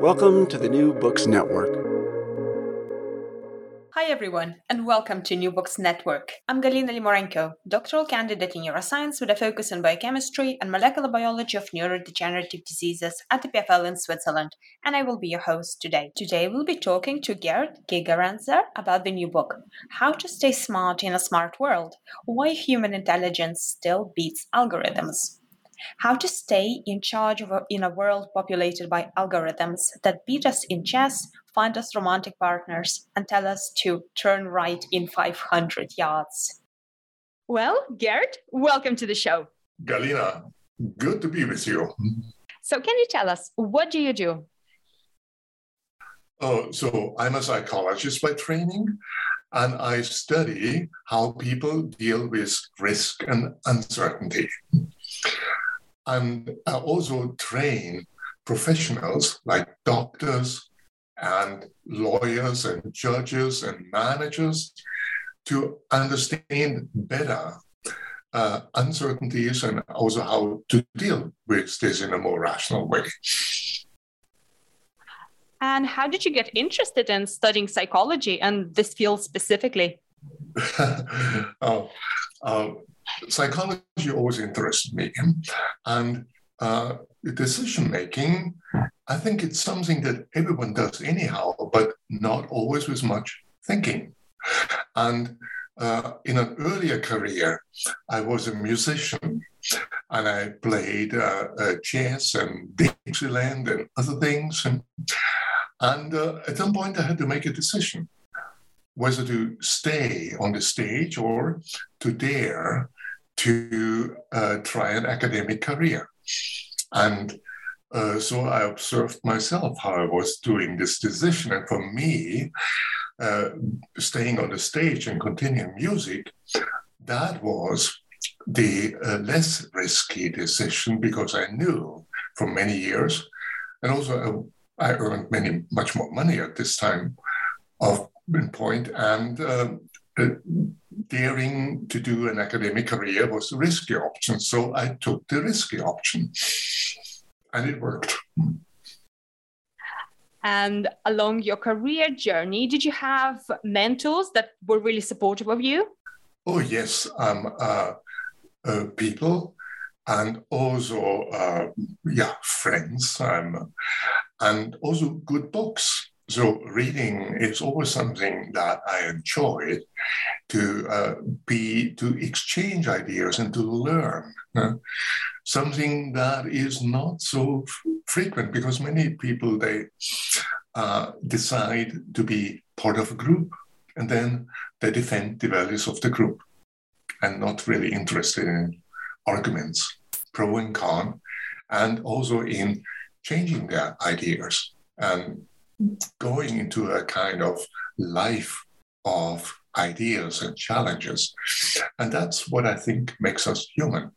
Welcome to the New Books Network. Hi everyone, and welcome to New Books Network. I'm Galina Limorenko, doctoral candidate in neuroscience with a focus on biochemistry and molecular biology of neurodegenerative diseases at the PFL in Switzerland, and I will be your host today. Today we'll be talking to Gerd Gigerenzer about the new book, How to Stay Smart in a Smart World: Why Human Intelligence Still Beats Algorithms. How to stay in charge of a, in a world populated by algorithms that beat us in chess, find us romantic partners, and tell us to turn right in 500 yards. Well, Gerd, welcome to the show. Galina, good to be with you. So, can you tell us what do you do? Oh, so I'm a psychologist by training, and I study how people deal with risk and uncertainty. And also train professionals like doctors and lawyers and judges and managers to understand better uh, uncertainties and also how to deal with this in a more rational way. And how did you get interested in studying psychology and this field specifically? oh, uh, psychology always interested me. And uh, decision making, I think it's something that everyone does anyhow, but not always with much thinking. And uh, in an earlier career, I was a musician and I played uh, uh, jazz and Dixieland and other things. And, and uh, at some point, I had to make a decision whether to stay on the stage or to dare to uh, try an academic career. And uh, so I observed myself how I was doing this decision. And for me, uh, staying on the stage and continuing music, that was the uh, less risky decision because I knew for many years, and also uh, I earned many much more money at this time of point, and um, uh, daring to do an academic career was the risky option. So I took the risky option, and it worked. And along your career journey, did you have mentors that were really supportive of you? Oh, yes. Um, uh, uh, people and also, uh, yeah, friends um, and also good books. So reading is always something that I enjoyed to uh, be to exchange ideas and to learn. Uh, something that is not so f- frequent because many people they uh, decide to be part of a group and then they defend the values of the group and not really interested in arguments, pro and con, and also in changing their ideas and going into a kind of life of ideas and challenges. And that's what I think makes us human.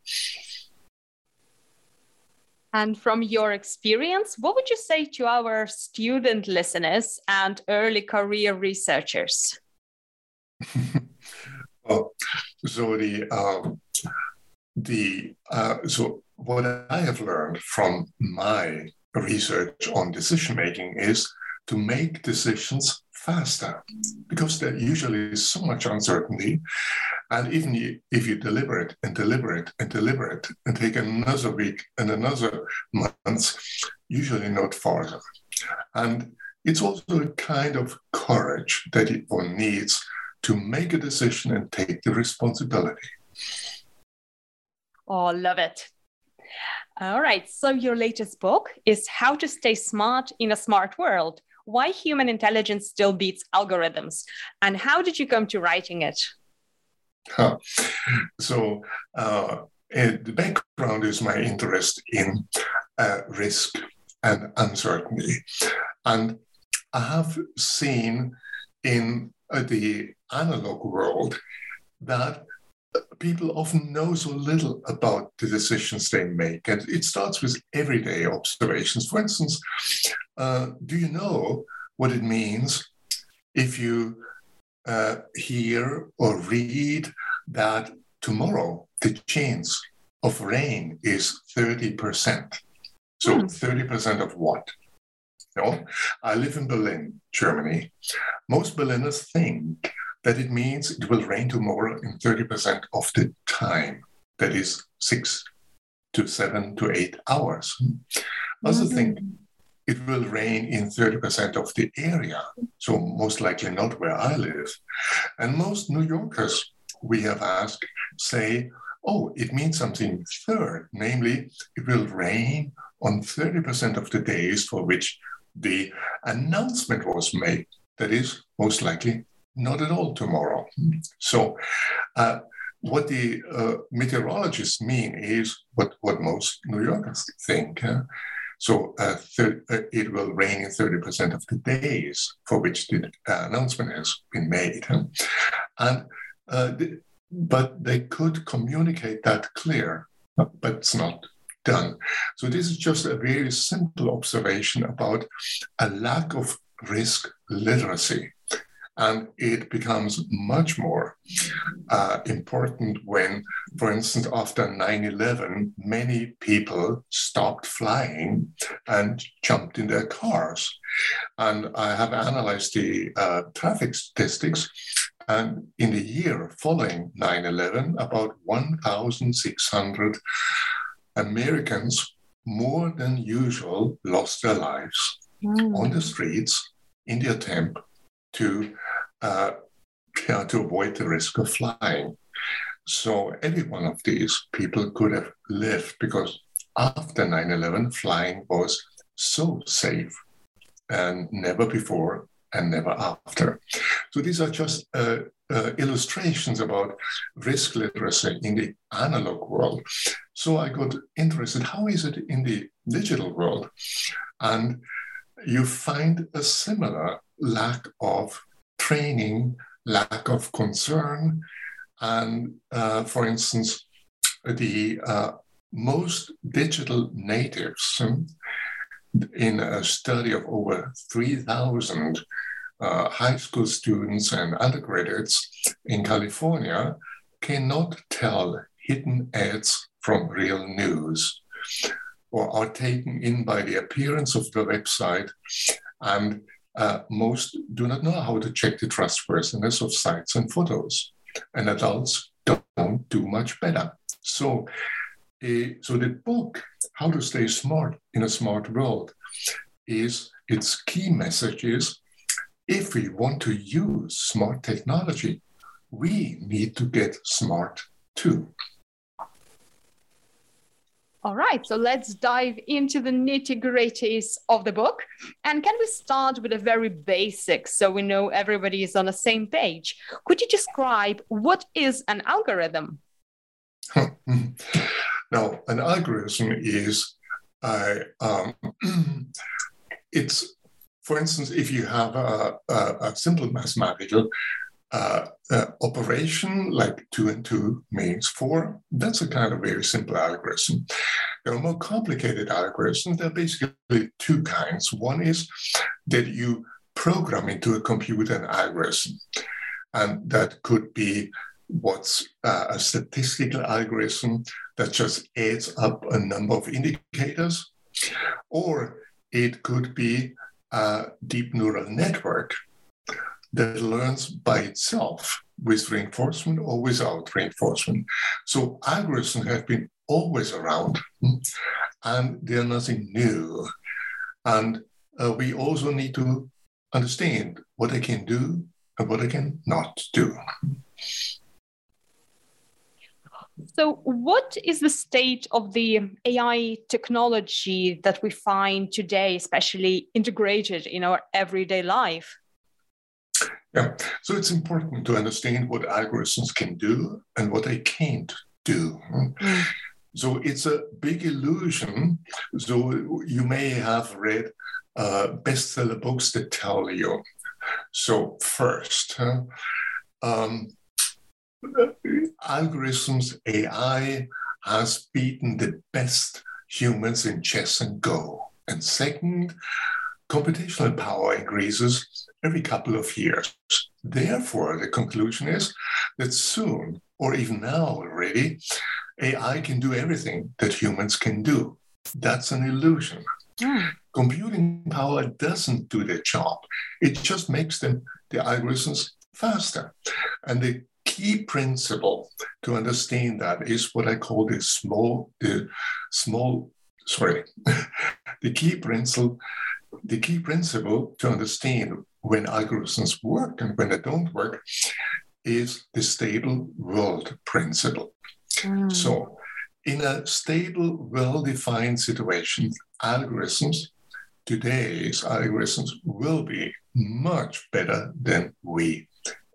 And from your experience, what would you say to our student listeners and early career researchers? well, so the um, the uh, so what I have learned from my research on decision making is to make decisions faster because there usually is so much uncertainty. And even if you deliberate and deliberate and deliberate and take another week and another month, usually not farther. And it's also a kind of courage that one needs to make a decision and take the responsibility. Oh, love it. All right. So, your latest book is How to Stay Smart in a Smart World Why Human Intelligence Still Beats Algorithms. And how did you come to writing it? Huh. So, uh, the background is my interest in uh, risk and uncertainty. And I have seen in uh, the analog world that people often know so little about the decisions they make. And it starts with everyday observations. For instance, uh, do you know what it means if you uh, hear or read that tomorrow the chance of rain is 30%? So hmm. 30% of what? You know, I live in Berlin, Germany. Most Berliners think that it means it will rain tomorrow in 30% of the time. That is six to seven to eight hours. Also mm-hmm. think it will rain in 30% of the area, so most likely not where I live. And most New Yorkers we have asked say, oh, it means something third, namely, it will rain on 30% of the days for which the announcement was made. That is most likely not at all tomorrow. So, uh, what the uh, meteorologists mean is what, what most New Yorkers think. Uh, so, thir- uh, it will rain in 30% of the days for which the uh, announcement has been made. And uh, the, but they could communicate that clear, but it's not done. So this is just a very simple observation about a lack of risk literacy and it becomes much more uh, important when, for instance, after 9 11, many people stopped flying and jumped in their cars. And I have analyzed the uh, traffic statistics. And in the year following 9 11, about 1,600 Americans, more than usual, lost their lives mm. on the streets in the attempt to uh, to avoid the risk of flying. So any one of these people could have lived because after 9 11, flying was so safe and never before and never after. So these are just uh, uh, illustrations about risk literacy in the analog world. So I got interested how is it in the digital world? And you find a similar lack of training, lack of concern, and uh, for instance, the uh, most digital natives in a study of over 3,000 uh, high school students and undergraduates in California cannot tell hidden ads from real news or are taken in by the appearance of the website and uh, most do not know how to check the trustworthiness of sites and photos, and adults don't do much better. So, uh, so the book, How to Stay Smart in a Smart World, is its key message is if we want to use smart technology, we need to get smart too. All right, so let's dive into the nitty gritties of the book. And can we start with a very basic so we know everybody is on the same page? Could you describe what is an algorithm? now, an algorithm is um, it's, for instance, if you have a, a, a simple mathematical uh, uh, operation like two and two means four. That's a kind of very simple algorithm. There are more complicated algorithms. There are basically two kinds. One is that you program into a computer an algorithm, and that could be what's uh, a statistical algorithm that just adds up a number of indicators, or it could be a deep neural network that learns by itself with reinforcement or without reinforcement. So algorithms have been always around hmm, and they're nothing new. And uh, we also need to understand what they can do and what they can not do. So, what is the state of the AI technology that we find today, especially integrated in our everyday life? Yeah, so it's important to understand what algorithms can do and what they can't do. Mm. So it's a big illusion. So you may have read uh, bestseller books that tell you. So first, huh, um, algorithms, AI has beaten the best humans in chess and Go. And second, computational power increases every couple of years. Therefore, the conclusion is that soon, or even now already, AI can do everything that humans can do. That's an illusion. Mm. Computing power doesn't do the job. It just makes them the algorithms faster. And the key principle to understand that is what I call the small, the small, sorry, the key principle, the key principle to understand when algorithms work and when they don't work is the stable world principle. Mm. So, in a stable, well defined situation, algorithms, today's algorithms will be much better than we.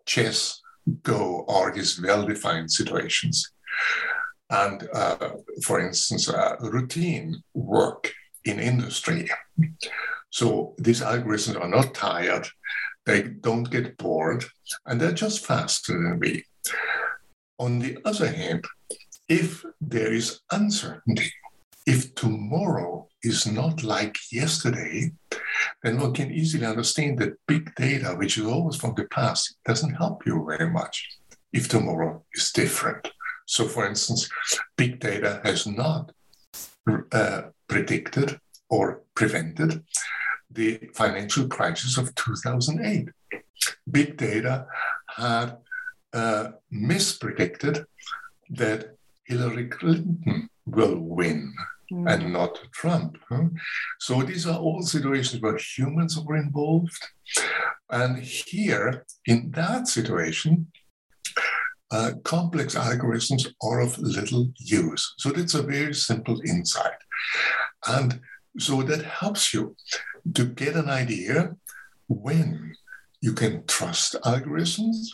Chess, Go are these well defined situations. And uh, for instance, uh, routine work in industry. So these algorithms are not tired, they don't get bored, and they're just faster than we. On the other hand, if there is uncertainty, if tomorrow is not like yesterday, then one can easily understand that big data, which is always from the past, doesn't help you very much if tomorrow is different. So, for instance, big data has not uh, predicted or prevented the financial crisis of 2008. Big data had uh, mispredicted that Hillary Clinton will win mm. and not Trump. Huh? So these are all situations where humans are involved. And here, in that situation, uh, complex algorithms are of little use. So that's a very simple insight. And so that helps you to get an idea when you can trust algorithms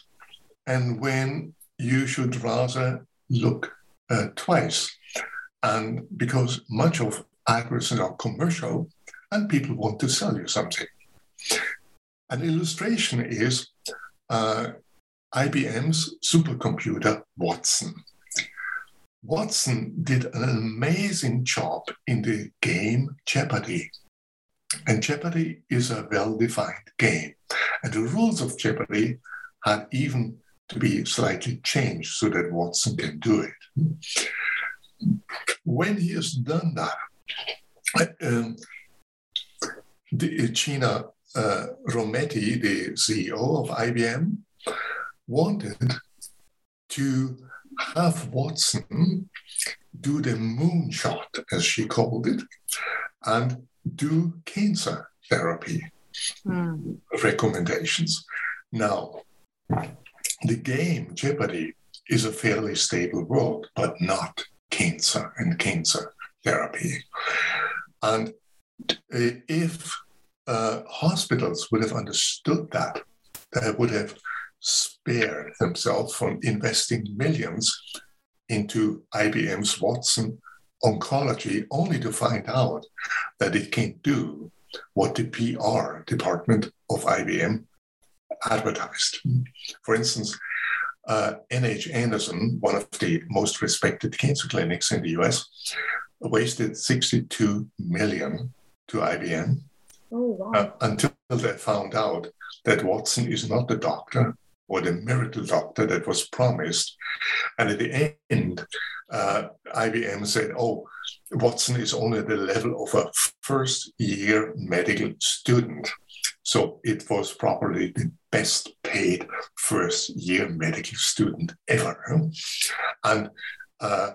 and when you should rather look uh, twice. And because much of algorithms are commercial and people want to sell you something. An illustration is uh, IBM's supercomputer Watson. Watson did an amazing job in the game Jeopardy. And Jeopardy is a well defined game. And the rules of Jeopardy had even to be slightly changed so that Watson can do it. When he has done that, um, the, Ginni uh, Rometty, the CEO of IBM, wanted to have Watson do the moonshot, as she called it, and do cancer therapy mm. recommendations. Now, the game Jeopardy is a fairly stable world, but not cancer and cancer therapy. And if uh, hospitals would have understood that, they would have spared themselves from investing millions into IBM's Watson oncology, only to find out that it can't do what the PR department of IBM advertised. For instance, uh, MD Anderson, one of the most respected cancer clinics in the US, wasted 62 million to IBM oh, wow. uh, until they found out that Watson is not the doctor or the miracle doctor that was promised. And at the end, uh, IBM said, oh, Watson is only the level of a first year medical student. So it was probably the best paid first year medical student ever. And uh,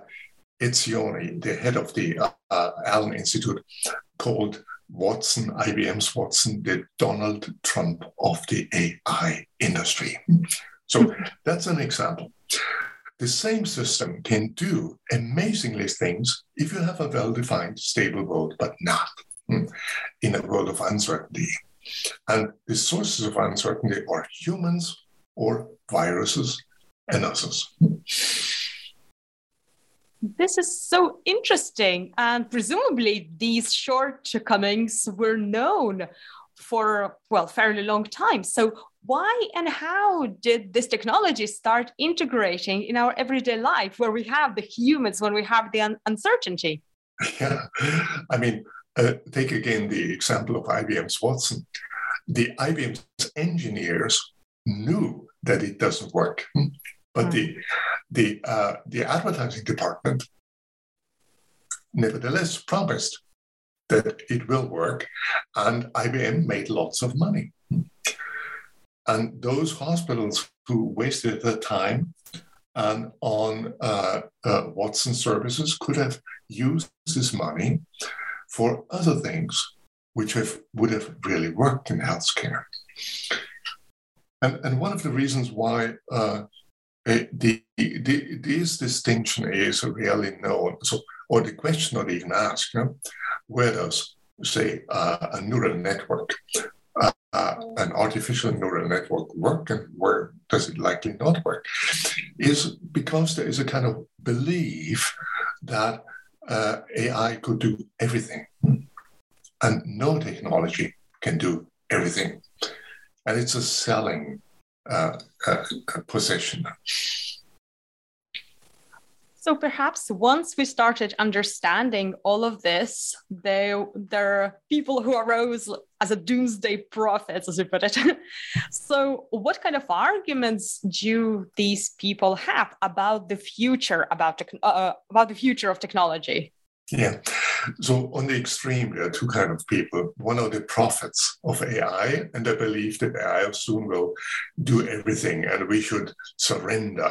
Etzioni, the head of the uh, Allen Institute, called Watson, IBM's Watson, the Donald Trump of the AI industry. So that's an example. The same system can do amazingly things if you have a well defined, stable world, but not hmm, in a world of uncertainty. And the sources of uncertainty are humans or viruses and others. This is so interesting. And presumably, these shortcomings were known for, well, fairly long time. So, why and how did this technology start integrating in our everyday life where we have the humans, when we have the un- uncertainty? Yeah, I mean, uh, take again the example of IBM's Watson. The IBM's engineers knew that it doesn't work, hmm? But mm. the the uh, the advertising department nevertheless promised that it will work, and IBM made lots of money. And those hospitals who wasted their time and on uh, uh, Watson services could have used this money for other things which have, would have really worked in healthcare. And, and one of the reasons why uh, the, the, this distinction is really known, so, or the question not even asked, you know, where does, say, uh, a neural network, uh, uh, an artificial neural network work and where does it likely not work, is because there is a kind of belief that uh, AI could do everything. And no technology can do everything. And it's a selling uh, uh, position. So perhaps once we started understanding all of this, there, there are people who arose as a doomsday prophets, as you put it. so what kind of arguments do these people have about the future, about, uh, about the future of technology? Yeah. So on the extreme, there are two kind of people. One are the prophets of AI, and they believe that AI soon will do everything, and we should surrender,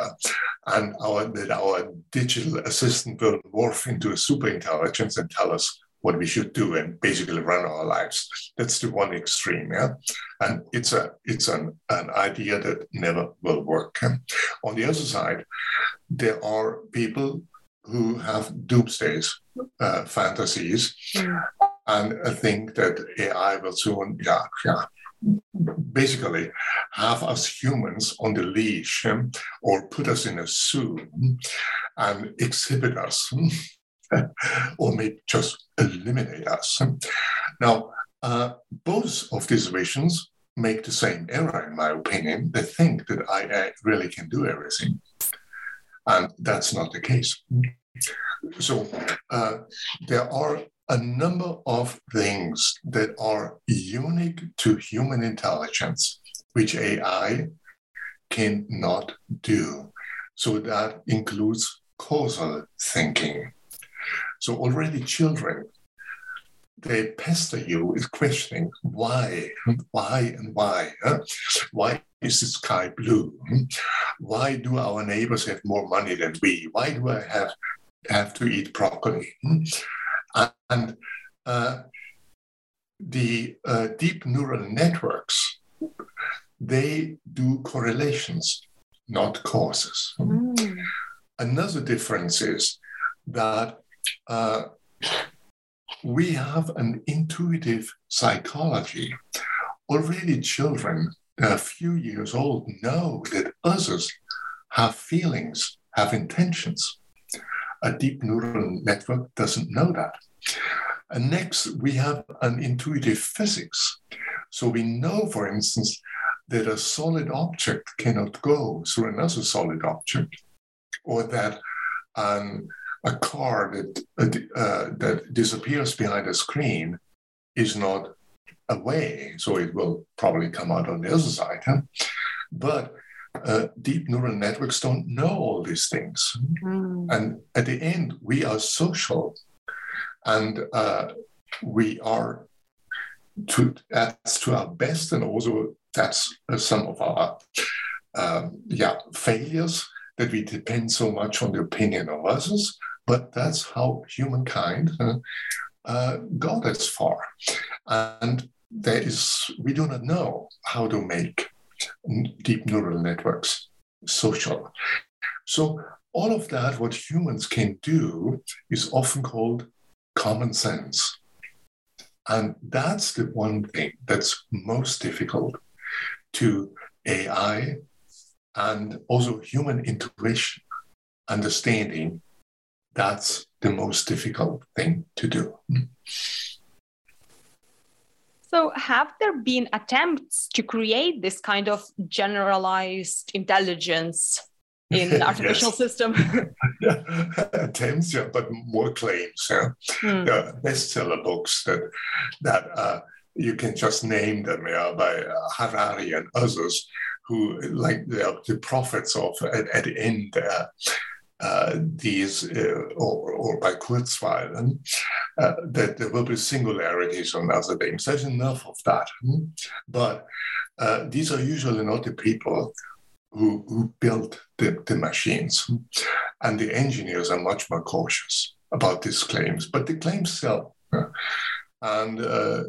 and our that our digital assistant will morph into a super intelligence and tell us what we should do and basically run our lives. That's the one extreme, yeah. And it's a it's an, an idea that never will work. On the other side, there are people who have doomsday uh, fantasies mm. and think that AI will soon, yeah, yeah, basically have us humans on the leash um, or put us in a zoo and exhibit us or maybe just eliminate us. Now, uh, both of these visions make the same error, in my opinion. They think that AI really can do everything. And that's not the case. So uh, there are a number of things that are unique to human intelligence, which AI cannot do. So that includes causal thinking. So already children, they pester you with questioning why, why, and why. Huh? Why is the sky blue? Why do our neighbors have more money than we? Why do I have have to eat broccoli? And uh, the uh, deep neural networks, they do correlations, not causes. Mm. Another difference is that uh, we have an intuitive psychology. Already, children a few years old know that others have feelings, have intentions. A deep neural network doesn't know that. And next, we have an intuitive physics. So we know, for instance, that a solid object cannot go through another solid object, or that an a car that uh, that disappears behind a screen is not away, so it will probably come out on the other side. Huh? But uh, deep neural networks don't know all these things, mm. and at the end, we are social, and uh, we are to that's to our best, and also that's uh, some of our um, yeah failures that we depend so much on the opinion of others. But that's how humankind uh, uh, got as far, and there is we do not know how to make deep neural networks social. So all of that, what humans can do, is often called common sense. And that's the one thing that's most difficult to AI and also human intuition, understanding. That's the most difficult thing to do. So, have there been attempts to create this kind of generalized intelligence in artificial system? attempts, yeah, but more claims. Yeah. There are bestseller books that that uh, you can just name them yeah, by Harari and others who like the, the prophets of at, at the end uh, uh, these, uh, or, or by Kurzweil, uh, that there will be singularities on other things. There's enough of that. Hmm? But uh, these are usually not the people who, who built the, the machines. And the engineers are much more cautious about these claims. But the claims sell. And uh,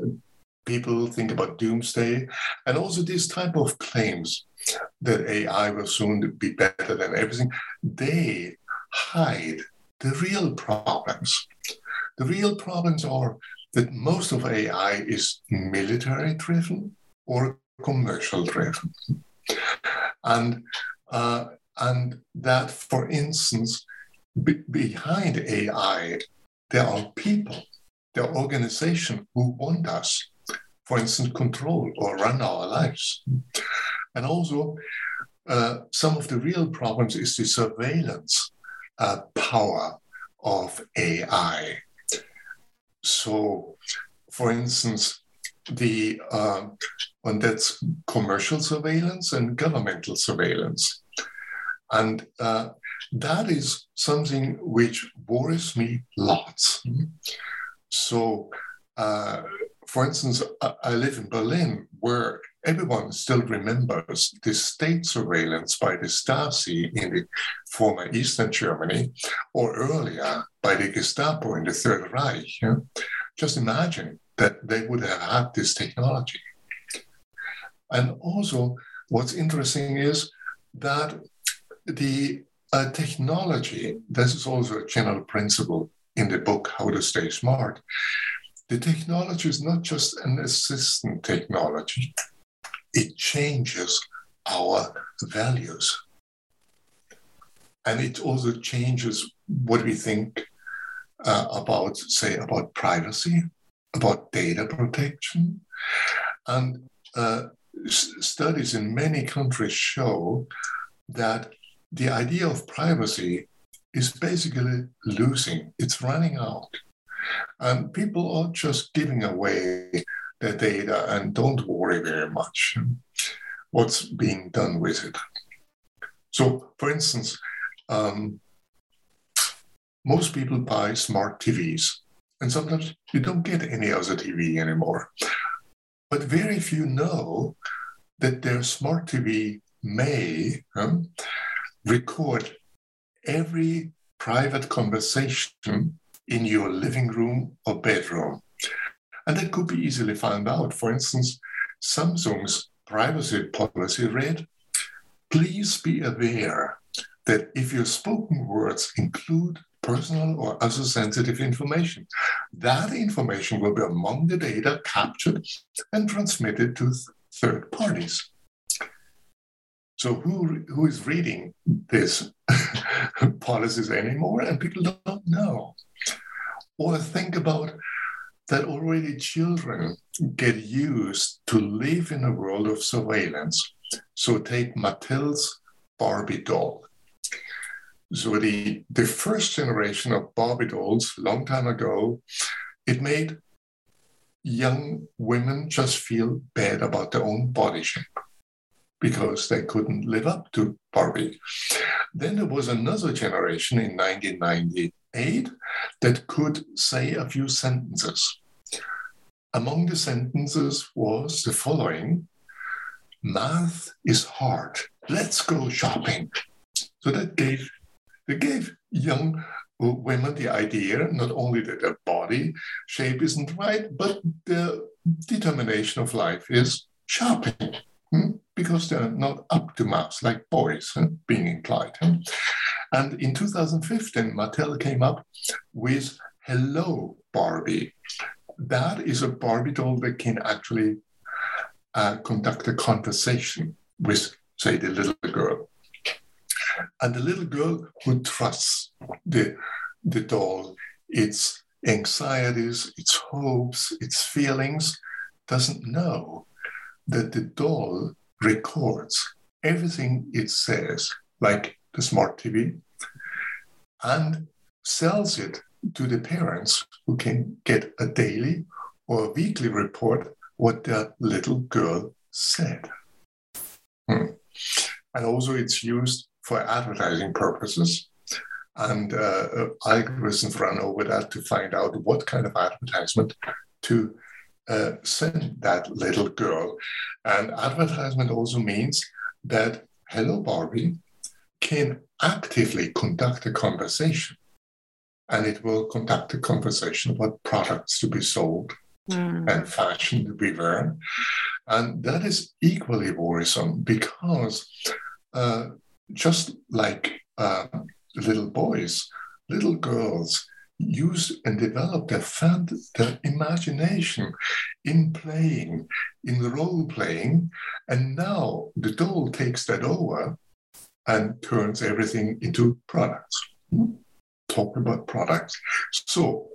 people think about doomsday. And also these type of claims that AI will soon be better than everything, they hide the real problems. The real problems are that most of AI is military driven or commercial driven. And, uh, and that, for instance, be- behind AI, there are people, there are organizations who want us, for instance, control or run our lives. And also, uh, some of the real problems is the surveillance uh, power of AI. So, for instance, the uh, and that's commercial surveillance and governmental surveillance, and uh, that is something which worries me lots. So, uh, for instance, I live in Berlin, where everyone still remembers the state surveillance by the Stasi in the former Eastern Germany, or earlier by the Gestapo in the Third Reich. Just imagine that they would have had this technology. And also, what's interesting is that the uh, technology, this is also a general principle in the book, How to Stay Smart. The technology is not just an assistant technology, it changes our values. And it also changes what we think uh, about, say, about privacy, about data protection. And uh, s- studies in many countries show that the idea of privacy is basically losing, it's running out. And people are just giving away their data and don't worry very much what's being done with it. So, for instance, um, most people buy smart TVs, and sometimes you don't get any other TV anymore. But very few know that their smart TV may um, record every private conversation in your living room or bedroom. And that could be easily found out. For instance, Samsung's privacy policy read Please be aware that if your spoken words include personal or other sensitive information, that information will be among the data captured and transmitted to third parties. So who, who is reading these policies anymore? And people don't know. Or think about that already children get used to live in a world of surveillance. So take Mattel's Barbie doll. so the, the first generation of Barbie dolls, long time ago, it made young women just feel bad about their own body shape because they couldn't live up to Barbie. Then there was another generation in 1998 that could say a few sentences. Among the sentences was the following Math is hard. Let's go shopping. So that gave, gave young women the idea not only that their body shape isn't right, but the determination of life is shopping. Hmm? Because they're not up to math like boys, huh? being implied. And in 2015, Mattel came up with Hello Barbie. That is a Barbie doll that can actually uh, conduct a conversation with, say, the little girl. And the little girl who trusts the, the doll, its anxieties, its hopes, its feelings, doesn't know that the doll records everything it says, like the smart TV, and sells it to the parents who can get a daily or a weekly report what that little girl said. Hmm. And also, it's used for advertising purposes. And uh, uh, algorithms run over that to find out what kind of advertisement to uh, send that little girl. And advertisement also means that Hello Barbie can actively conduct a conversation. And it will conduct a conversation about products to be sold mm. and fashion to be worn. And that is equally worrisome because uh, just like uh, little boys, little girls use and develop their, their imagination in playing, in role playing. And now the doll takes that over and turns everything into products. Talk about products. So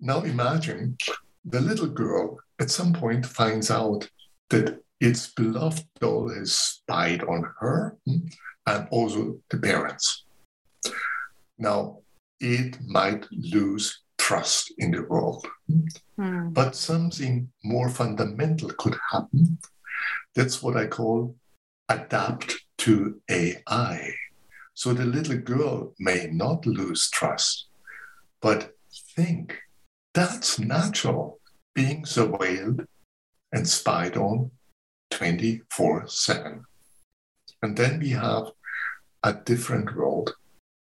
now imagine the little girl at some point finds out that its beloved doll has spied on her hmm, and also the parents. Now, it might lose trust in the world. Mm. But something more fundamental could happen. That's what I call adapt to AI. So the little girl may not lose trust, but think that's natural, being surveilled and spied on 24 7. And then we have a different world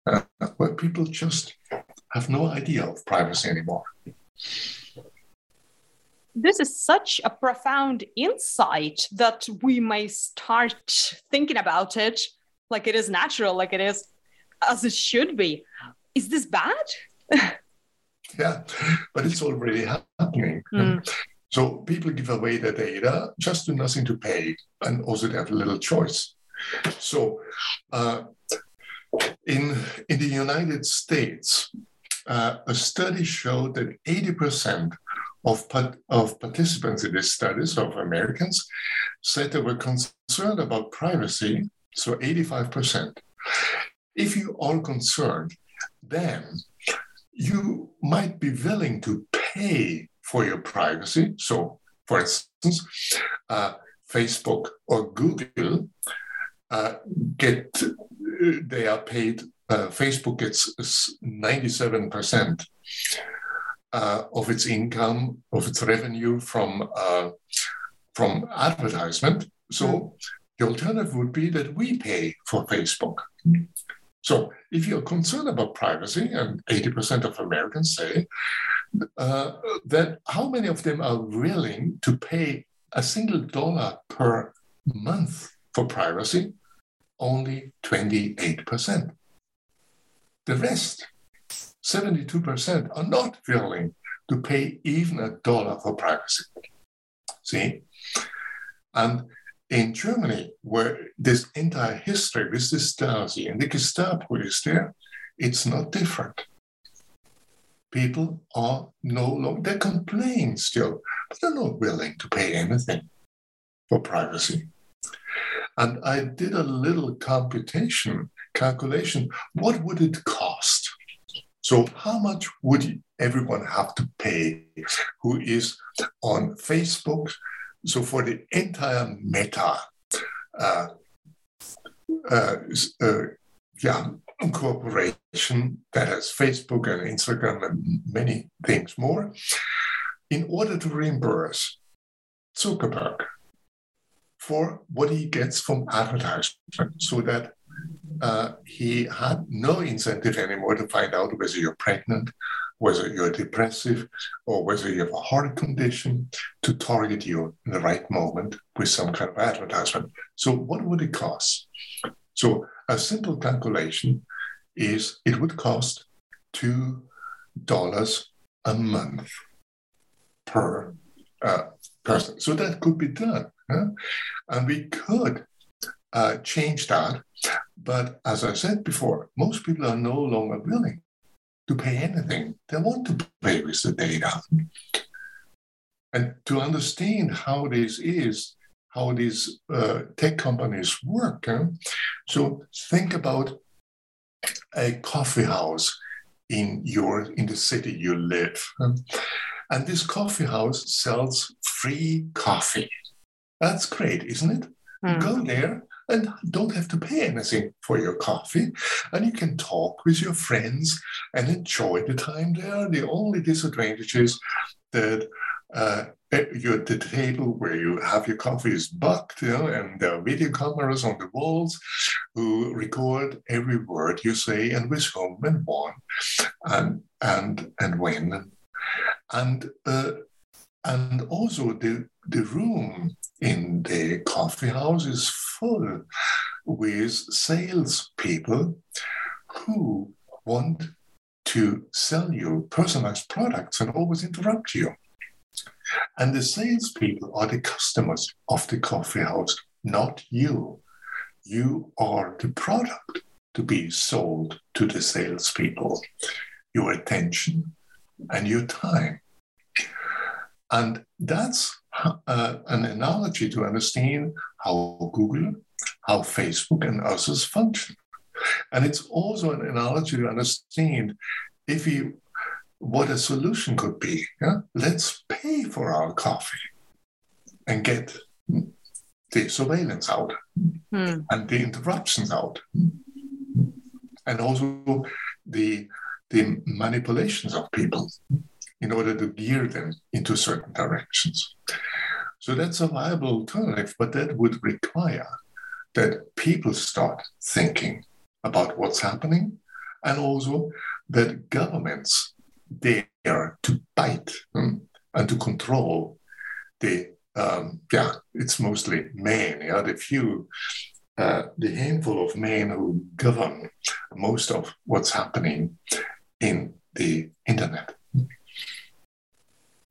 uh, where people just have no idea of privacy anymore. This is such a profound insight that we may start thinking about it like it is natural, like it is as it should be. Is this bad? yeah, but it's already happening. Mm. So people give away their data, just do nothing to pay, and also they have little choice. So uh, in, in the United States, uh, a study showed that 80% of, of participants in these studies, of Americans, said they were concerned about privacy, so 85%. If you are concerned, then you might be willing to pay for your privacy. So, for instance, uh, Facebook or Google uh, get they are paid. Uh, Facebook gets ninety seven percent uh, of its income of its revenue from uh, from advertisement. So the alternative would be that we pay for Facebook. So if you're concerned about privacy, and 80% of Americans say, uh, that how many of them are willing to pay a single dollar per month for privacy? Only 28%. The rest, 72%, are not willing to pay even a dollar for privacy. See? And in Germany, where this entire history with the Stasi and the Gestapo is there, it's not different. People are no longer, they complain still, but they're not willing to pay anything for privacy. And I did a little computation calculation what would it cost? So, how much would everyone have to pay who is on Facebook? So, for the entire meta, uh, uh, uh, yeah, corporation that has Facebook and Instagram and many things more, in order to reimburse Zuckerberg for what he gets from advertisement so that uh, he had no incentive anymore to find out whether you're pregnant, whether you're depressive, or whether you have a heart condition to target you in the right moment with some kind of advertisement. So, what would it cost? So, a simple calculation is it would cost $2 a month per uh, person. So, that could be done. Huh? And we could uh, change that. But as I said before, most people are no longer willing to pay anything. They want to play with the data. And to understand how this is, how these uh, tech companies work. Huh? So think about a coffee house in your in the city you live. Huh? And this coffee house sells free coffee. That's great, isn't it? Mm. Go there and don't have to pay anything for your coffee. And you can talk with your friends and enjoy the time there. The only disadvantage is that uh, eh, you're at the table where you have your coffee is bucked, you know, and there are video cameras on the walls who record every word you say and with whom and when and and and when. And uh, and also the the room in the coffee house is full with salespeople who want to sell you personalized products and always interrupt you. And the salespeople are the customers of the coffee house, not you. You are the product to be sold to the salespeople, your attention and your time. And that's uh, an analogy to understand how Google, how Facebook, and others function. And it's also an analogy to understand if you what a solution could be. Yeah? Let's pay for our coffee and get the surveillance out hmm. and the interruptions out. And also the the manipulations of people in order to gear them into certain directions. So that's a viable alternative, but that would require that people start thinking about what's happening and also that governments dare to bite um, and to control the um, yeah it's mostly men yeah the few uh, the handful of men who govern most of what's happening in the internet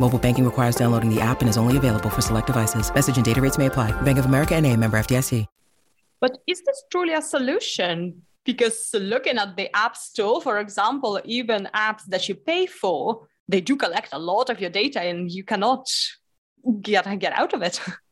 Mobile banking requires downloading the app and is only available for select devices. Message and data rates may apply. Bank of America and a member FDIC. But is this truly a solution? Because looking at the app store, for example, even apps that you pay for, they do collect a lot of your data and you cannot get, get out of it.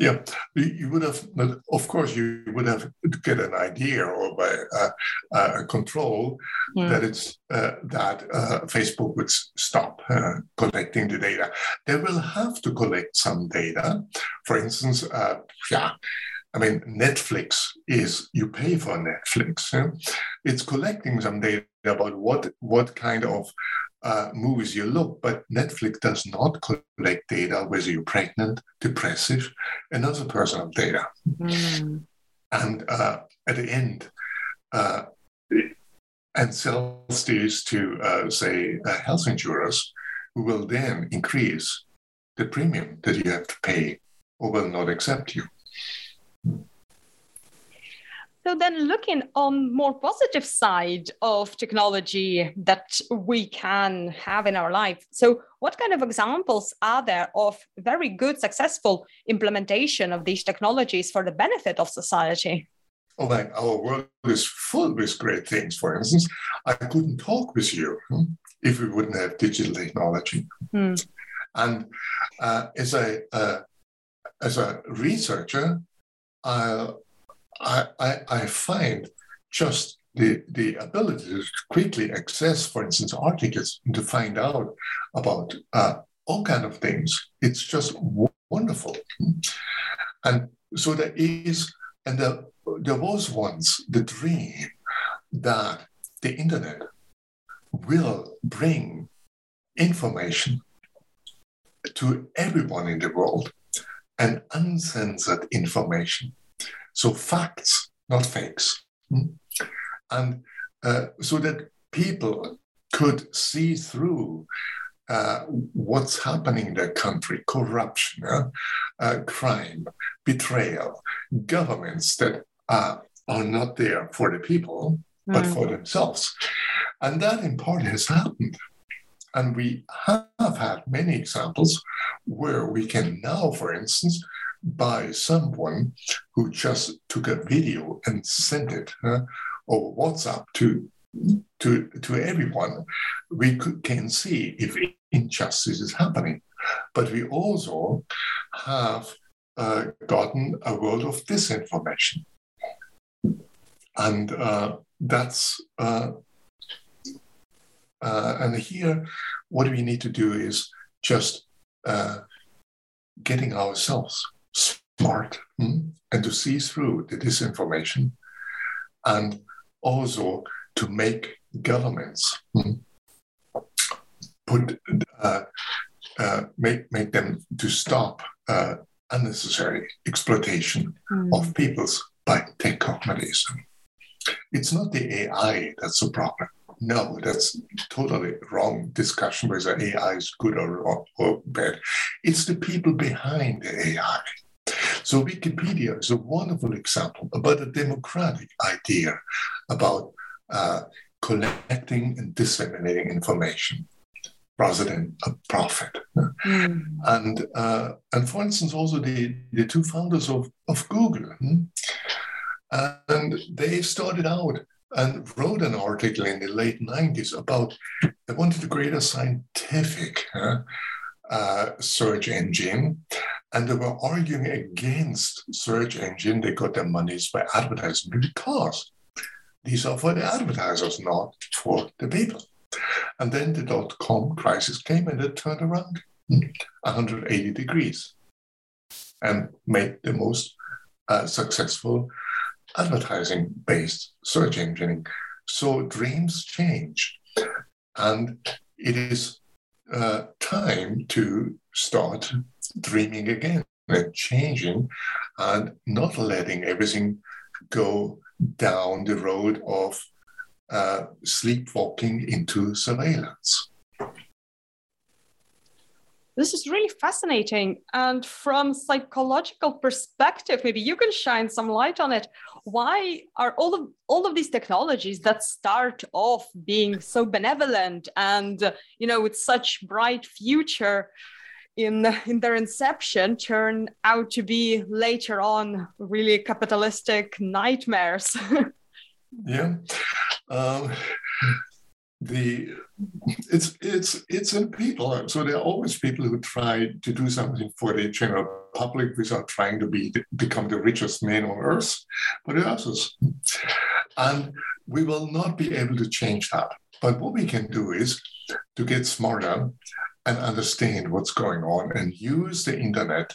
Yeah, you would have, of course, you would have to get an idea or by uh, uh, control mm. that it's uh, that uh, Facebook would stop uh, collecting the data. They will have to collect some data. For instance, uh, yeah, I mean, Netflix is you pay for Netflix. Yeah? It's collecting some data about what what kind of uh, movies you look, but Netflix does not collect data whether you're pregnant, depressive, and other personal data. Mm. And uh, at the end, uh, and sells these to, uh, say, uh, health insurers, who will then increase the premium that you have to pay or will not accept you. So then looking on more positive side of technology that we can have in our life. So what kind of examples are there of very good successful implementation of these technologies for the benefit of society? Oh man, our world is full with great things. For instance, I couldn't talk with you hmm, if we wouldn't have digital technology. Hmm. And uh, as a uh, as a researcher, I, I, find just the, the ability to quickly access, for instance, articles and to find out about uh, all kind of things. It's just wonderful. And so there is, and there, there was once the dream that the internet will bring information to everyone in the world and uncensored information. So facts, not fakes. Hmm? And uh, so that people could see through uh, what's happening in their country corruption, uh, crime, betrayal, governments that are not there for the people, mm. but for themselves. And that in part has happened. And we have had many examples where we can now, for instance, by someone who just took a video and sent it uh, over WhatsApp to to to everyone. We could, can see if injustice is happening, but we also have uh, gotten a world of disinformation, and uh, that's uh, uh, and here, what we need to do is just uh, getting ourselves smart hmm, and to see through the disinformation and also to make governments hmm, put uh, uh, make make them to stop uh, unnecessary exploitation mm. of peoples by tech companies. It's not the AI that's the problem. No, that's totally wrong discussion whether AI is good or, or, or bad. It's the people behind the AI. So Wikipedia is a wonderful example about a democratic idea about uh, collecting and disseminating information rather than a profit. Mm. And uh, and for instance, also the, the two founders of, of Google, hmm? and they started out and wrote an article in the late 90s about they wanted to create a scientific uh, uh, search engine and they were arguing against search engine they got their monies by advertising because these are for the advertisers not for the people and then the dot-com crisis came and it turned around 180 degrees and made the most uh, successful advertising based search engine. So dreams change. And it is uh, time to start dreaming again and changing and not letting everything go down the road of uh, sleepwalking into surveillance this is really fascinating. And from psychological perspective maybe you can shine some light on it. Why are all of all of these technologies that start off being so benevolent and you know with such bright future in in their inception turn out to be later on really capitalistic nightmares? Yeah. Um, the it's it's it's in people. So there are always people who try to do something for the general public without trying to be become the richest man on earth, but there are others, and we will not be able to change that. But what we can do is to get smarter and understand what's going on and use the internet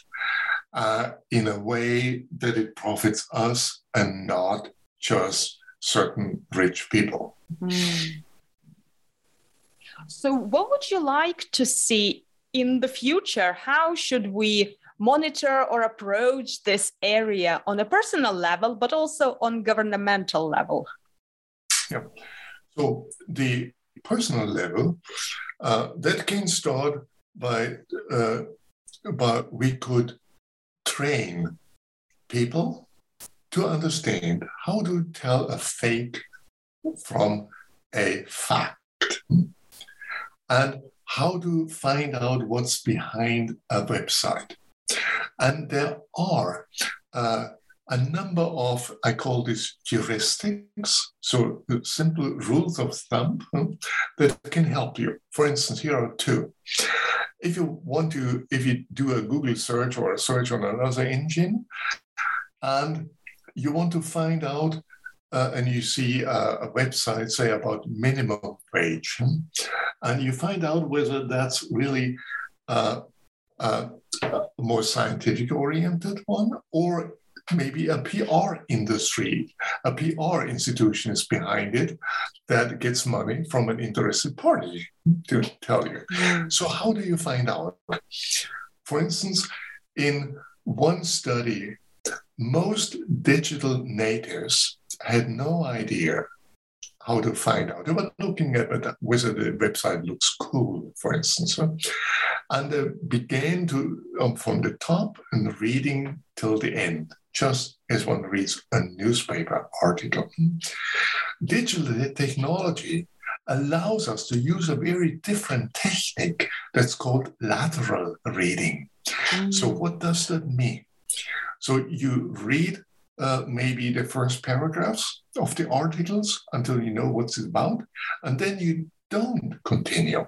uh, in a way that it profits us and not just certain rich people. Mm. So, what would you like to see in the future? How should we monitor or approach this area on a personal level, but also on governmental level? Yeah. So, the personal level uh, that can start by, uh, by we could train people to understand how to tell a fake from a fact and how to find out what's behind a website. And there are uh, a number of, I call this heuristics, so simple rules of thumb that can help you. For instance, here are two. If you want to, if you do a Google search or a search on another engine, and you want to find out uh, and you see a, a, website, say about minimum wage, and you find out whether that's really uh, uh, a more scientific oriented one or maybe a PR industry, a PR institution is behind it that gets money from an interested party to tell you. Mm. So, how do you find out? For instance, in one study, most digital natives had no idea how to find out. They were looking at whether the website looks cool, for instance. And they began to, um, from the top and reading till the end, just as one reads a newspaper article. Digital technology allows us to use a very different technique that's called lateral reading. Mm. So, what does that mean? So, you read uh, maybe the first paragraphs of the articles until you know what's about, and then you don't continue.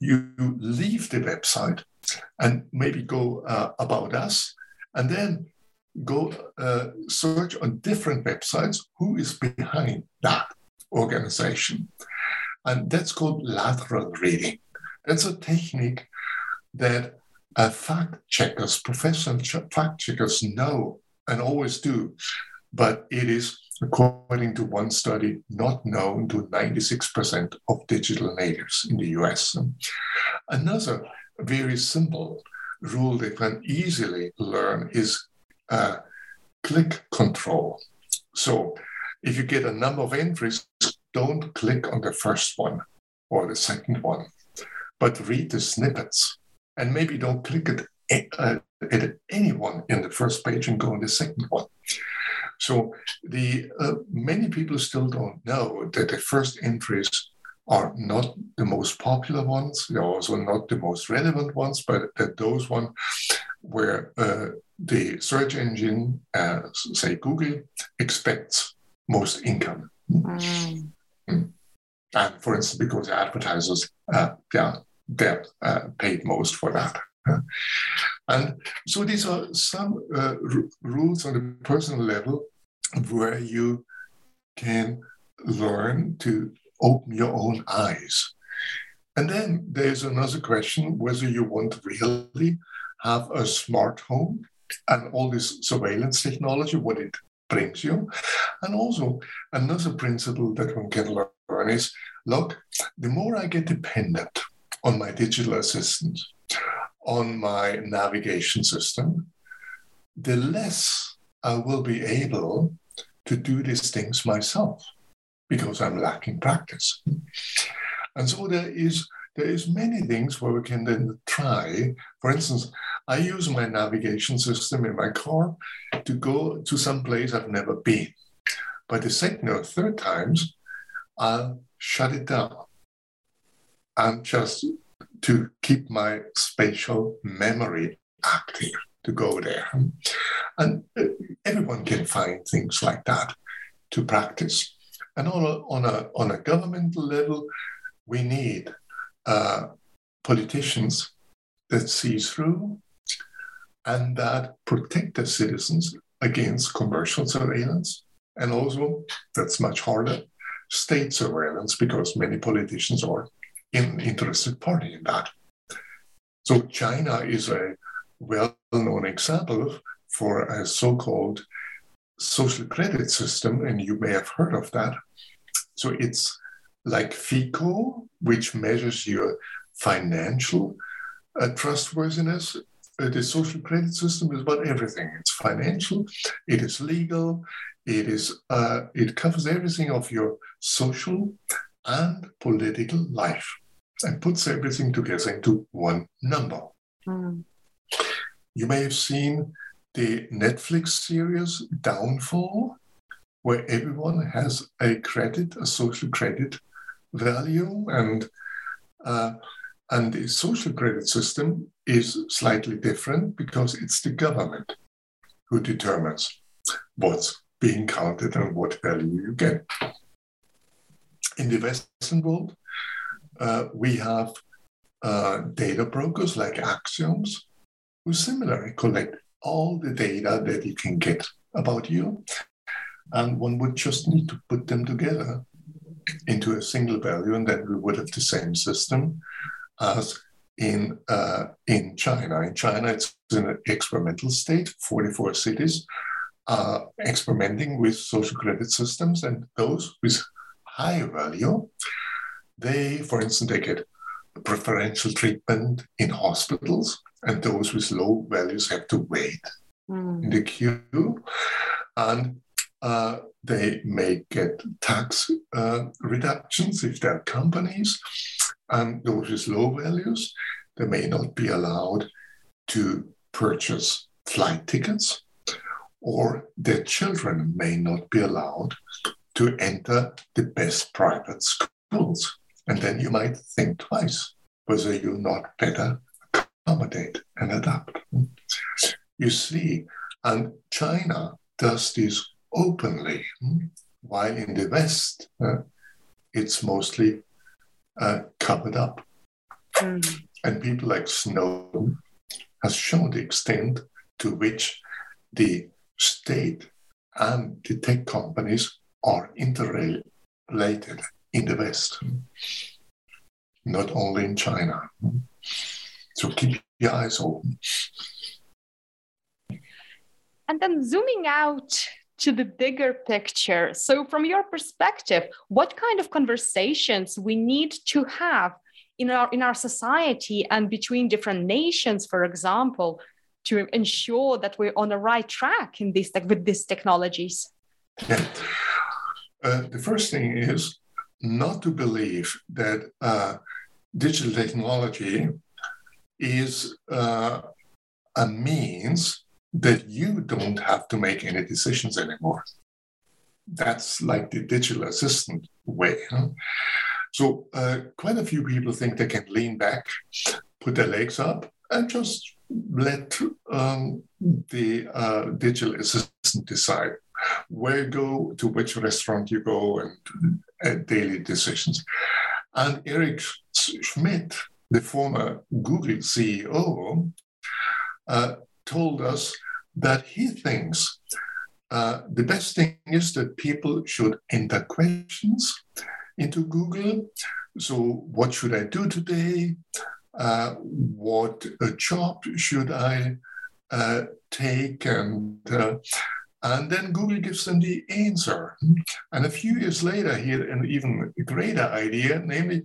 You leave the website and maybe go uh, about us, and then go uh, search on different websites who is behind that organization. And that's called lateral reading. That's a technique that uh, fact checkers, professional fact checkers know and always do. But it is, according to one study, not known to 96% of digital natives in the US. Another very simple rule they can easily learn is uh, click control. So if you get a number of entries, don't click on the first one or the second one, but read the snippets and maybe don't click at, uh, at anyone in the first page and go on the second one. So the uh, many people still don't know that the first entries are not the most popular ones. They're also not the most relevant ones, but that those ones where uh, the search engine, uh, say Google, expects most income. Mm. Mm. And for instance, because the advertisers, uh, yeah, they're uh, paid most for that. And so these are some uh, rules on the personal level where you can learn to open your own eyes. And then there's another question whether you want to really have a smart home and all this surveillance technology, what it brings you. And also, another principle that one can learn is look, the more I get dependent on my digital assistant, on my navigation system, the less I will be able to do these things myself because I'm lacking practice. And so there is there is many things where we can then try. For instance, I use my navigation system in my car to go to some place I've never been. But the second or third times, I'll shut it down and just to keep my spatial memory active to go there. And uh, everyone can find things like that to practice. And on a, on a, on a governmental level, we need uh, politicians that see through and that protect the citizens against commercial surveillance. And also, that's much harder, state surveillance, because many politicians are an interested party in that. So China is a well-known example for a so-called social credit system, and you may have heard of that. So it's like FICO, which measures your financial uh, trustworthiness. Uh, the social credit system is about everything. It's financial, it is legal, it is uh, it covers everything of your social and political life, and puts everything together into one number. Mm. You may have seen the Netflix series Downfall, where everyone has a credit, a social credit value, and uh, and the social credit system is slightly different because it's the government who determines what's being counted and what value you get. In the Western world, uh, we have uh, data brokers like Acxioms who similarly collect all the data that you can get about you. And one would just need to put them together into a single value, and then we would have the same system as in uh, in China. In China, it's in an experimental state. Forty-four cities are experimenting with social credit systems, and those with high value, they, for instance, they get preferential treatment in hospitals, and those with low values have to wait mm. in the queue. And uh, they may get tax uh, reductions if they're companies, and those with low values, they may not be allowed to purchase flight tickets, or their children may not be allowed to enter the best private schools. And then you might think twice whether you're not better accommodate and adapt. You see, and China does this openly, while in the West, uh, it's mostly uh, covered up. Mm. And people like Snowden has shown the extent to which the state and the tech companies are interrelated in the West, not only in China. So keep your eyes open. And then zooming out to the bigger picture. So, from your perspective, what kind of conversations we need to have in our in our society and between different nations, for example, to ensure that we're on the right track in this with these technologies? Yeah. Uh, the first thing is not to believe that uh, digital technology is uh, a means that you don't have to make any decisions anymore. That's like the digital assistant way. Huh? So, uh, quite a few people think they can lean back, put their legs up, and just let um, the uh, digital assistant decide where you go, to which restaurant you go, and uh, daily decisions. And Eric Schmidt, the former Google CEO, uh, told us that he thinks uh, the best thing is that people should enter questions into Google. So, what should I do today? Uh, what job should I uh, take? And uh, and then Google gives them the answer. And a few years later, he had an even greater idea, namely,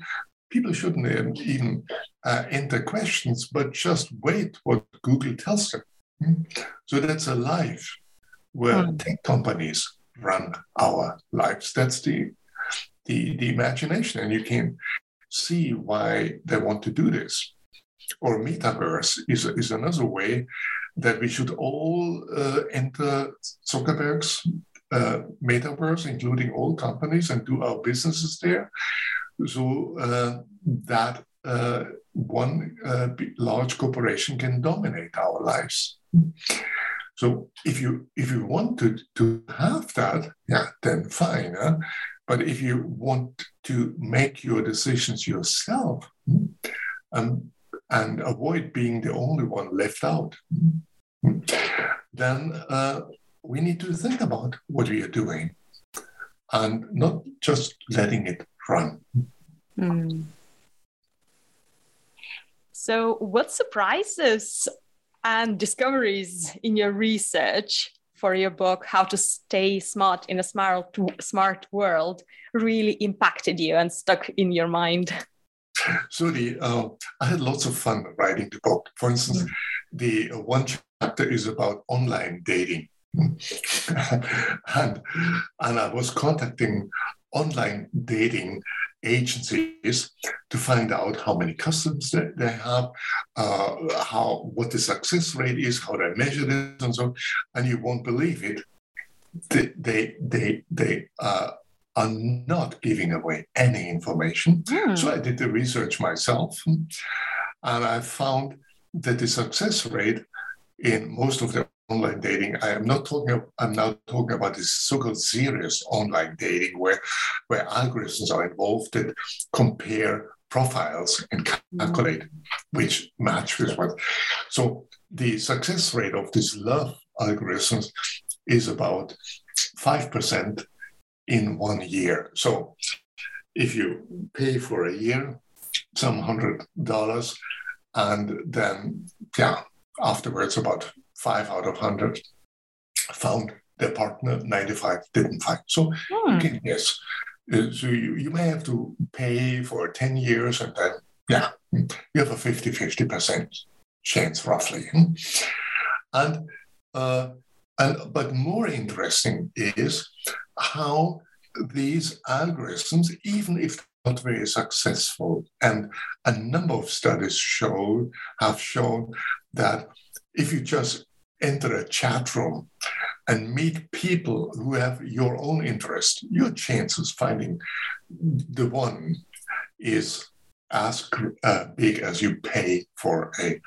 people shouldn't even uh, enter questions, but just wait what Google tells them. So that's a life where mm. tech companies run our lives. That's the, the, the imagination, and you can see why they want to do this. Or metaverse is, is another way that we should all uh, enter Zuckerberg's uh, metaverse, including all companies, and do our businesses there. So uh, that uh, one uh, large corporation can dominate our lives. So if you if you want to, to have that, yeah, then fine. Huh? But if you want to make your decisions yourself um, and avoid being the only one left out, then uh, we need to think about what we are doing and not just letting it run. Mm. So, what surprises and discoveries in your research for your book, How to Stay Smart in a Smart, smart World, really impacted you and stuck in your mind? So, the, uh, I had lots of fun writing the book. For instance, mm. the uh, one chapter is about online dating. and, and I was contacting online dating agencies to find out how many customers they, they have, uh, how what the success rate is, how they measure it, and so on. And you won't believe it. They they they, they uh, are not giving away any information. Mm. So I did the research myself, and I found that the success rate in most of the online dating. I am not talking. I'm now talking about this so-called serious online dating, where where algorithms are involved that compare profiles and calculate mm. which match with what. So the success rate of these love algorithms is about five percent in one year. So if you pay for a year, some hundred dollars, and then yeah, afterwards about five out of 100 found their partner, 95 didn't find. So, hmm. okay, yes. Uh, so you, you may have to pay for 10 years and then, yeah, you have a 50 50% chance roughly. And, uh, and but more interesting is how these algorithms, even if not very successful, and a number of studies show have shown that if you just enter a chat room and meet people who have your own interest, your chances finding the one is as uh, big as you pay for a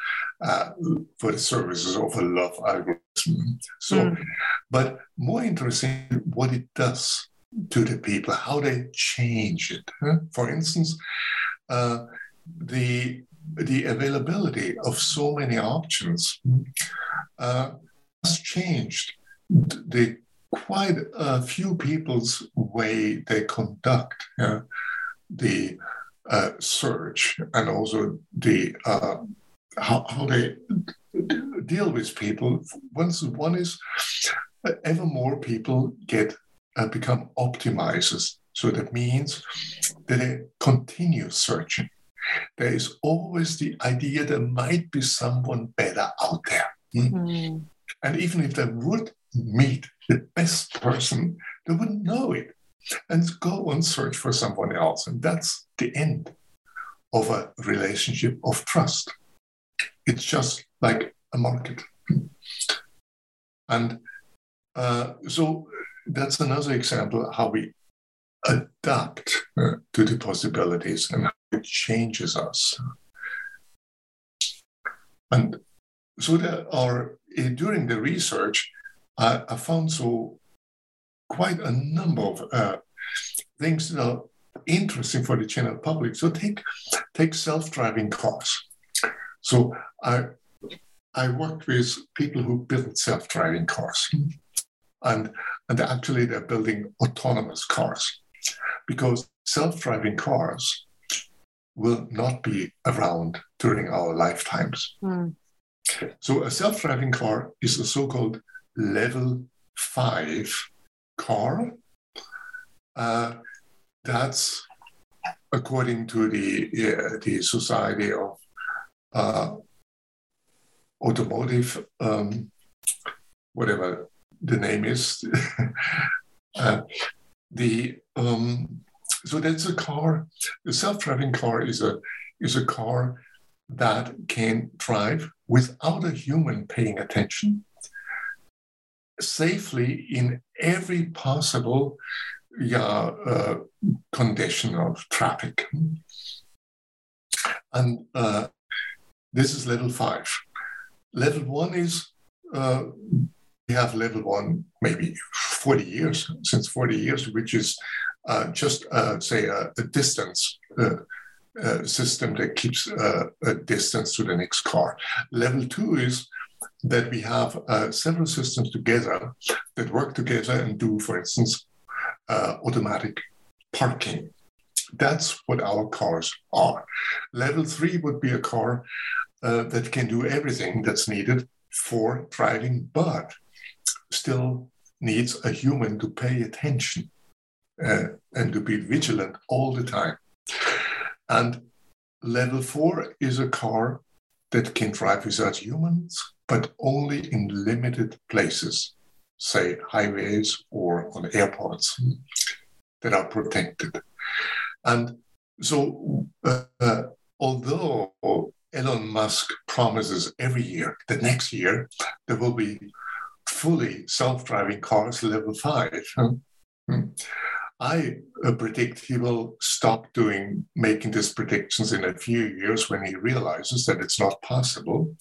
uh, for the services of a love algorithm. So, mm. but more interesting, what it does to the people, how they change it. Huh? For instance, uh, the the availability of so many options uh, has changed. The quite a few people's way they conduct uh, the uh, search and also the uh, how, how, they deal with people. Once one is ever more people get uh, become optimizers. So that means that they continue searching there is always the idea there might be someone better out there. Mm. And even if they would meet the best person, they wouldn't know it and go and search for someone else. And that's the end of a relationship of trust. It's just like a market. And uh, so that's another example how we adapt uh, to the possibilities and how it changes us. And so there are, eh, during the research, I, I found so quite a number of uh, things that are interesting for the general public. So take, take self-driving cars. So I, I worked with people who build self-driving cars. And, and actually they're building autonomous cars because self-driving cars will not be around during our lifetimes. Mm. So, a self driving car is a so called level five car. Uh, that's according to the, uh, the Society of uh, Automotive, um, whatever the name is. Uh, the um, so that's a car. A self-driving car is a is a car that can drive without a human paying attention safely in every possible yeah, uh, condition of traffic. And uh, this is level five. Level one is uh, we have level one maybe 40 years, since 40 years, which is uh, just say a, a distance system that keeps a distance to the next car. Level two is that we have several systems together that work together and do, for instance, automatic parking. That's what our cars are. Level three would be a car that can do everything that's needed for driving, but still needs a human to pay attention uh, and to be vigilant all the time. And level four is a car that can drive without humans, but only in limited places, say highways or on airports. that are protected. And so, uh, although Elon Musk promises every year that next year there will be fully self driving cars level five, hmm, I uh, predict he will stop doing making these predictions in a few years when he realizes that it's not possible.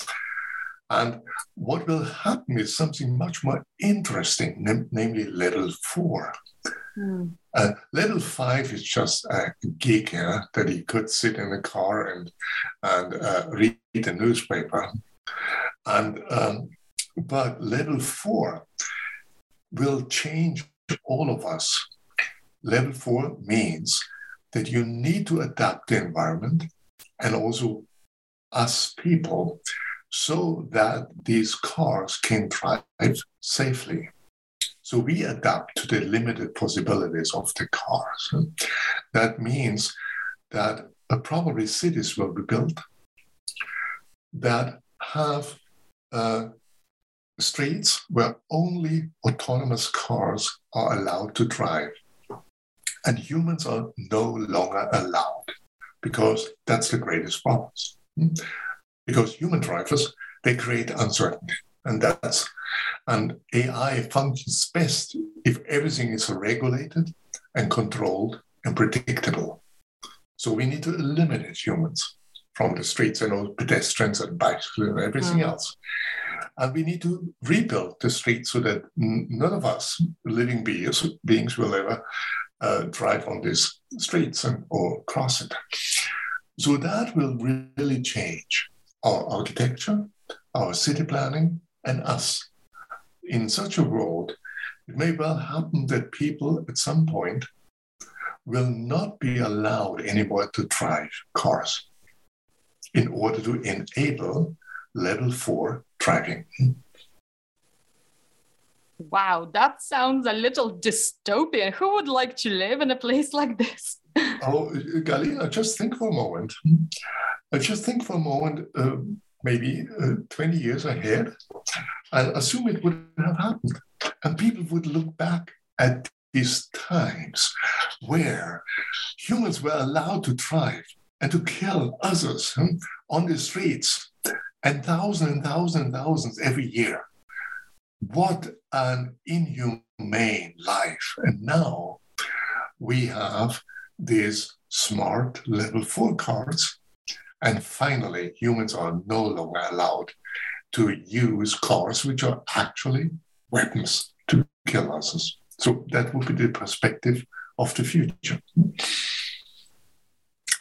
And what will happen is something much more interesting, nam- namely level four. Mm. Uh, level five is just a gig yeah, that he could sit in a car and and uh, read the newspaper. And um, but level four will change all of us Level four means that you need to adapt the environment and also us people so that these cars can drive safely. So we adapt to the limited possibilities of the cars. That means that probably cities will be built that have uh, streets where only autonomous cars are allowed to drive and humans are no longer allowed because that's the greatest problem. Because human drivers, they create uncertainty. And that's and AI functions best if everything is regulated and controlled and predictable. So we need to eliminate humans from the streets and all pedestrians and bicycles and everything mm. else. And we need to rebuild the streets so that none of us living beings, beings will ever uh, drive on these streets and, or cross it. So that will really change our architecture, our city planning, and us. In such a world, it may well happen that people at some point will not be allowed anymore to drive cars in order to enable level four driving. Wow, that sounds a little dystopian. Who would like to live in a place like this? Oh, Galina, just think for a moment. Uh, just think for a moment, uh, maybe uh, 20 years ahead, and assume it would have happened. And people would look back at these times where humans were allowed to drive and to kill others hmm, on the streets, and thousands and thousands and thousands every year what an inhumane life. And now we have these smart level four cards. And finally, humans are no longer allowed to use cars which are actually weapons to kill us. So that would be the perspective of the future.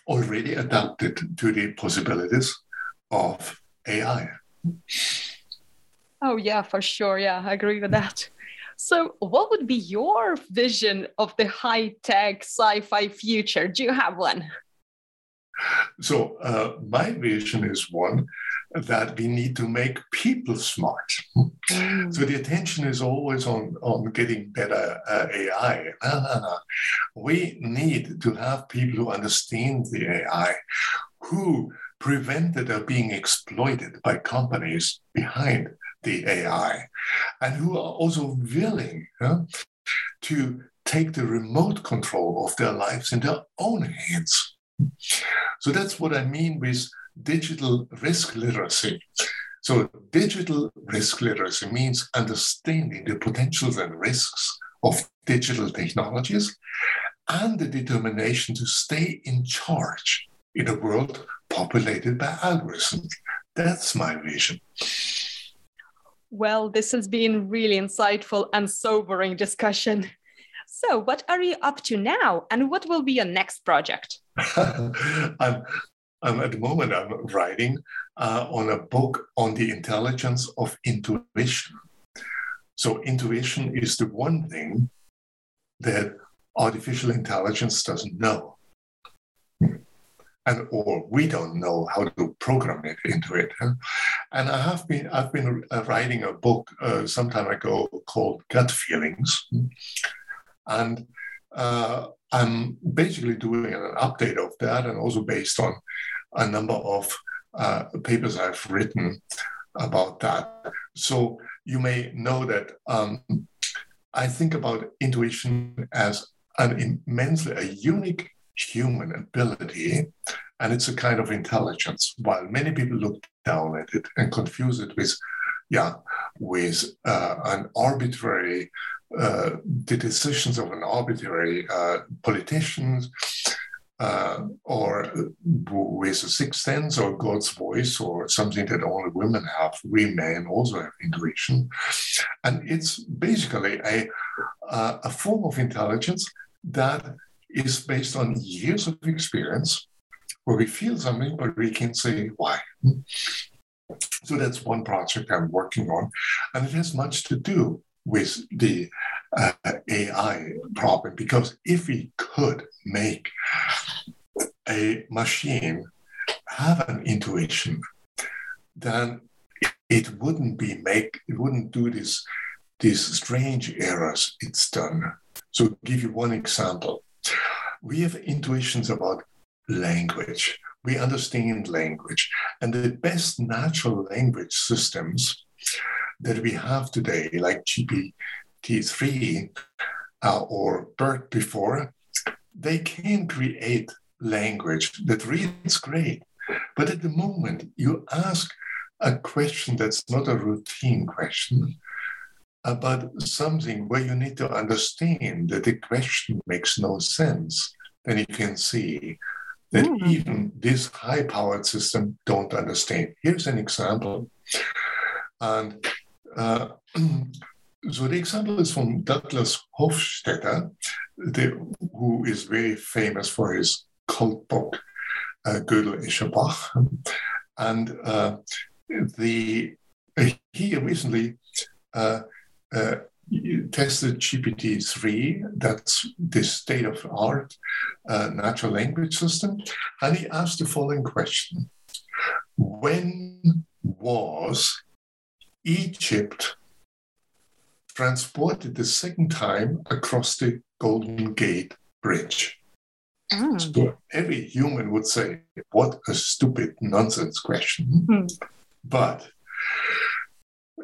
Already adapted to the possibilities of AI. Oh, yeah, for sure. Yeah, I agree with that. So, what would be your vision of the high tech sci fi future? Do you have one? So, uh, my vision is one that we need to make people smart. Mm. So, the attention is always on, on getting better uh, AI. No, no, no. We need to have people who understand the AI, who prevent it of being exploited by companies behind the AI, and who are also willing to take the remote control of their lives in their own hands. So that's what I mean with digital risk literacy. So, digital risk literacy means understanding the potentials and risks of digital technologies and the determination to stay in charge in a world populated by algorithms. That's my vision. Well, this has been really insightful and sobering discussion. So, what are you up to now, and what will be your next project? I'm, I'm, at the moment I'm writing uh, on a book on the intelligence of intuition. So, intuition is the one thing that artificial intelligence doesn't know and or we don't know how to program it into it. And I have been I've been uh, writing a book uh, some time ago called Gut Feelings, and uh, I'm basically doing an update of that, and also based on a number of uh, papers I've written about that. So you may know that um, I think about intuition as an immensely, a unique human ability, and it's a kind of intelligence. While many people look down at it and confuse it with, yeah, with uh, an arbitrary, uh, the decisions of an arbitrary uh, politicians, uh, or with a sixth sense or God's voice or something that only women have. We men also have intuition. And it's basically a, uh, a form of intelligence that is based on years of experience where we feel something, but we can't say why. So that's one project I'm working on. And it has much to do with the uh, AI problem because if we could make a machine have an intuition, then it wouldn't be make it wouldn't do this these strange errors it's done. So give you one example. We have intuitions about language. We understand language. And the best natural language systems that we have today, like GPT-3 uh, or BERT before, they can create language that reads great. But at the moment you ask a question that's not a routine question, about something where you need to understand that the question makes no sense, then you can see that mm. even this high-powered system don't understand. Here's an example. And uh, so the example is from Douglas Hofstadter, the, who is very famous for his cult book, uh, Gödel Escher Bach. And uh, the, he recently uh, tested GPT-3, that's the state-of-art uh, natural language system, and he asked the following question. When was Egypt transported the second time across the Golden Gate Bridge? Mm. So every human would say, what a stupid nonsense question. Mm. But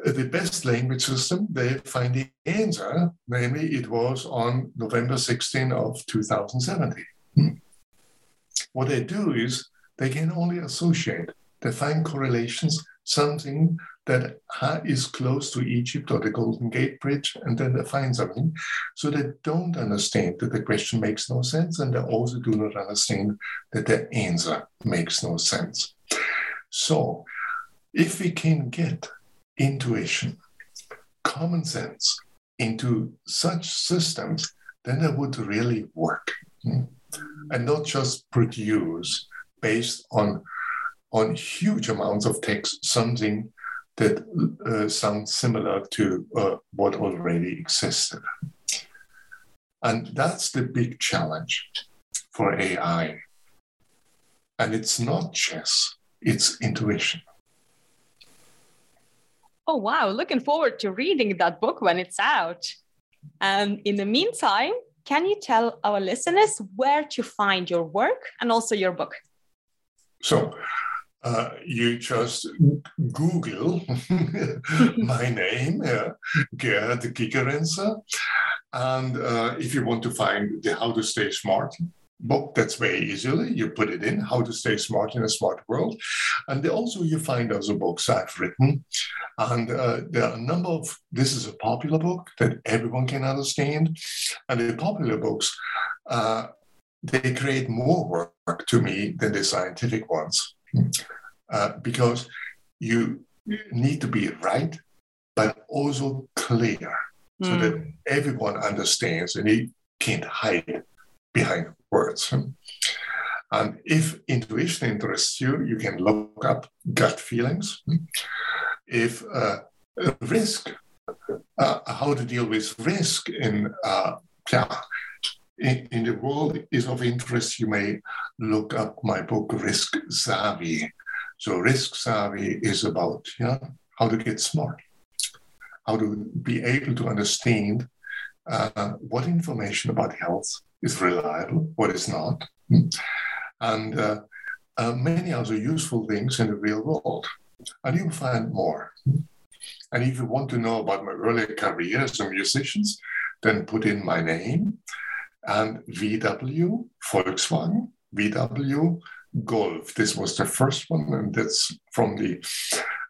the best language system, they find the answer, namely it was on November 16 of 2017. Hmm. What they do is they can only associate, they find correlations, something that is close to Egypt or the Golden Gate Bridge, and then they find something. So they don't understand that the question makes no sense, and they also do not understand that the answer makes no sense. So if we can get intuition, common sense into such systems, then they would really work hmm? and not just produce based on, on huge amounts of text something that uh, sounds similar to uh, what already existed. And that's the big challenge for AI. And it's not chess, it's intuition. Oh, wow. Looking forward to reading that book when it's out. And in the meantime, can you tell our listeners where to find your work and also your book? So, uh, you just Google my name, uh, Gerhard Gigerenzer. And uh, if you want to find the How to Stay Smart, book that's very easily. You put it in, How to Stay Smart in a Smart World. And also you find other books I've written. And uh, there are a number of, this is a popular book that everyone can understand. And the popular books, uh, they create more work to me than the scientific ones. Uh, because you need to be right, but also clear so mm. that everyone understands and he can't hide behind words. And if intuition interests you, you can look up gut feelings. If uh, risk, uh, how to deal with risk in, uh, yeah, in, in, the world is of interest, you may look up my book, Risk Savvy. So, Risk Savvy is about yeah, how to get smart, how to be able to understand uh, what information about health is reliable, what is not, hmm. and uh, uh, many other useful things in the real world. And you'll find more. And if you want to know about my earlier career as a musician, then put in my name. and VW, Volkswagen, VW, Golf. This was the first one, and that's from the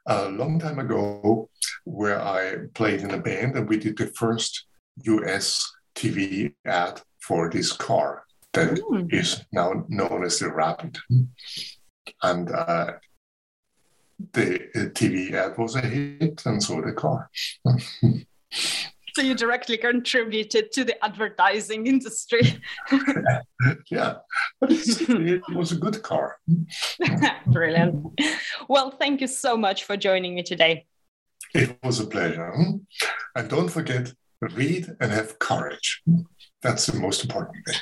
a long time ago where I played in a band and we did the first US TV ad for this car that mm. is now known as the Rabbit. And uh, the TV ad was a hit, and so the car. so you directly contributed to the advertising industry. yeah, but it was a good car. Brilliant. Well, thank you so much for joining me today. It was a pleasure. And don't forget, read and have courage. That's the most important thing.